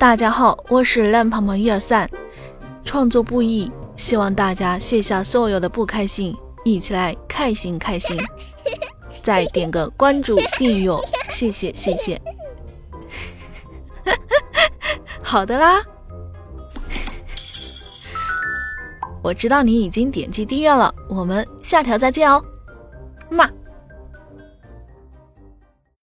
大家好，我是烂胖胖一二三，创作不易，希望大家卸下所有的不开心，一起来开心开心。再点个关注订阅，谢谢谢谢。好的啦，我知道你已经点击订阅了，我们下条再见哦，嘛。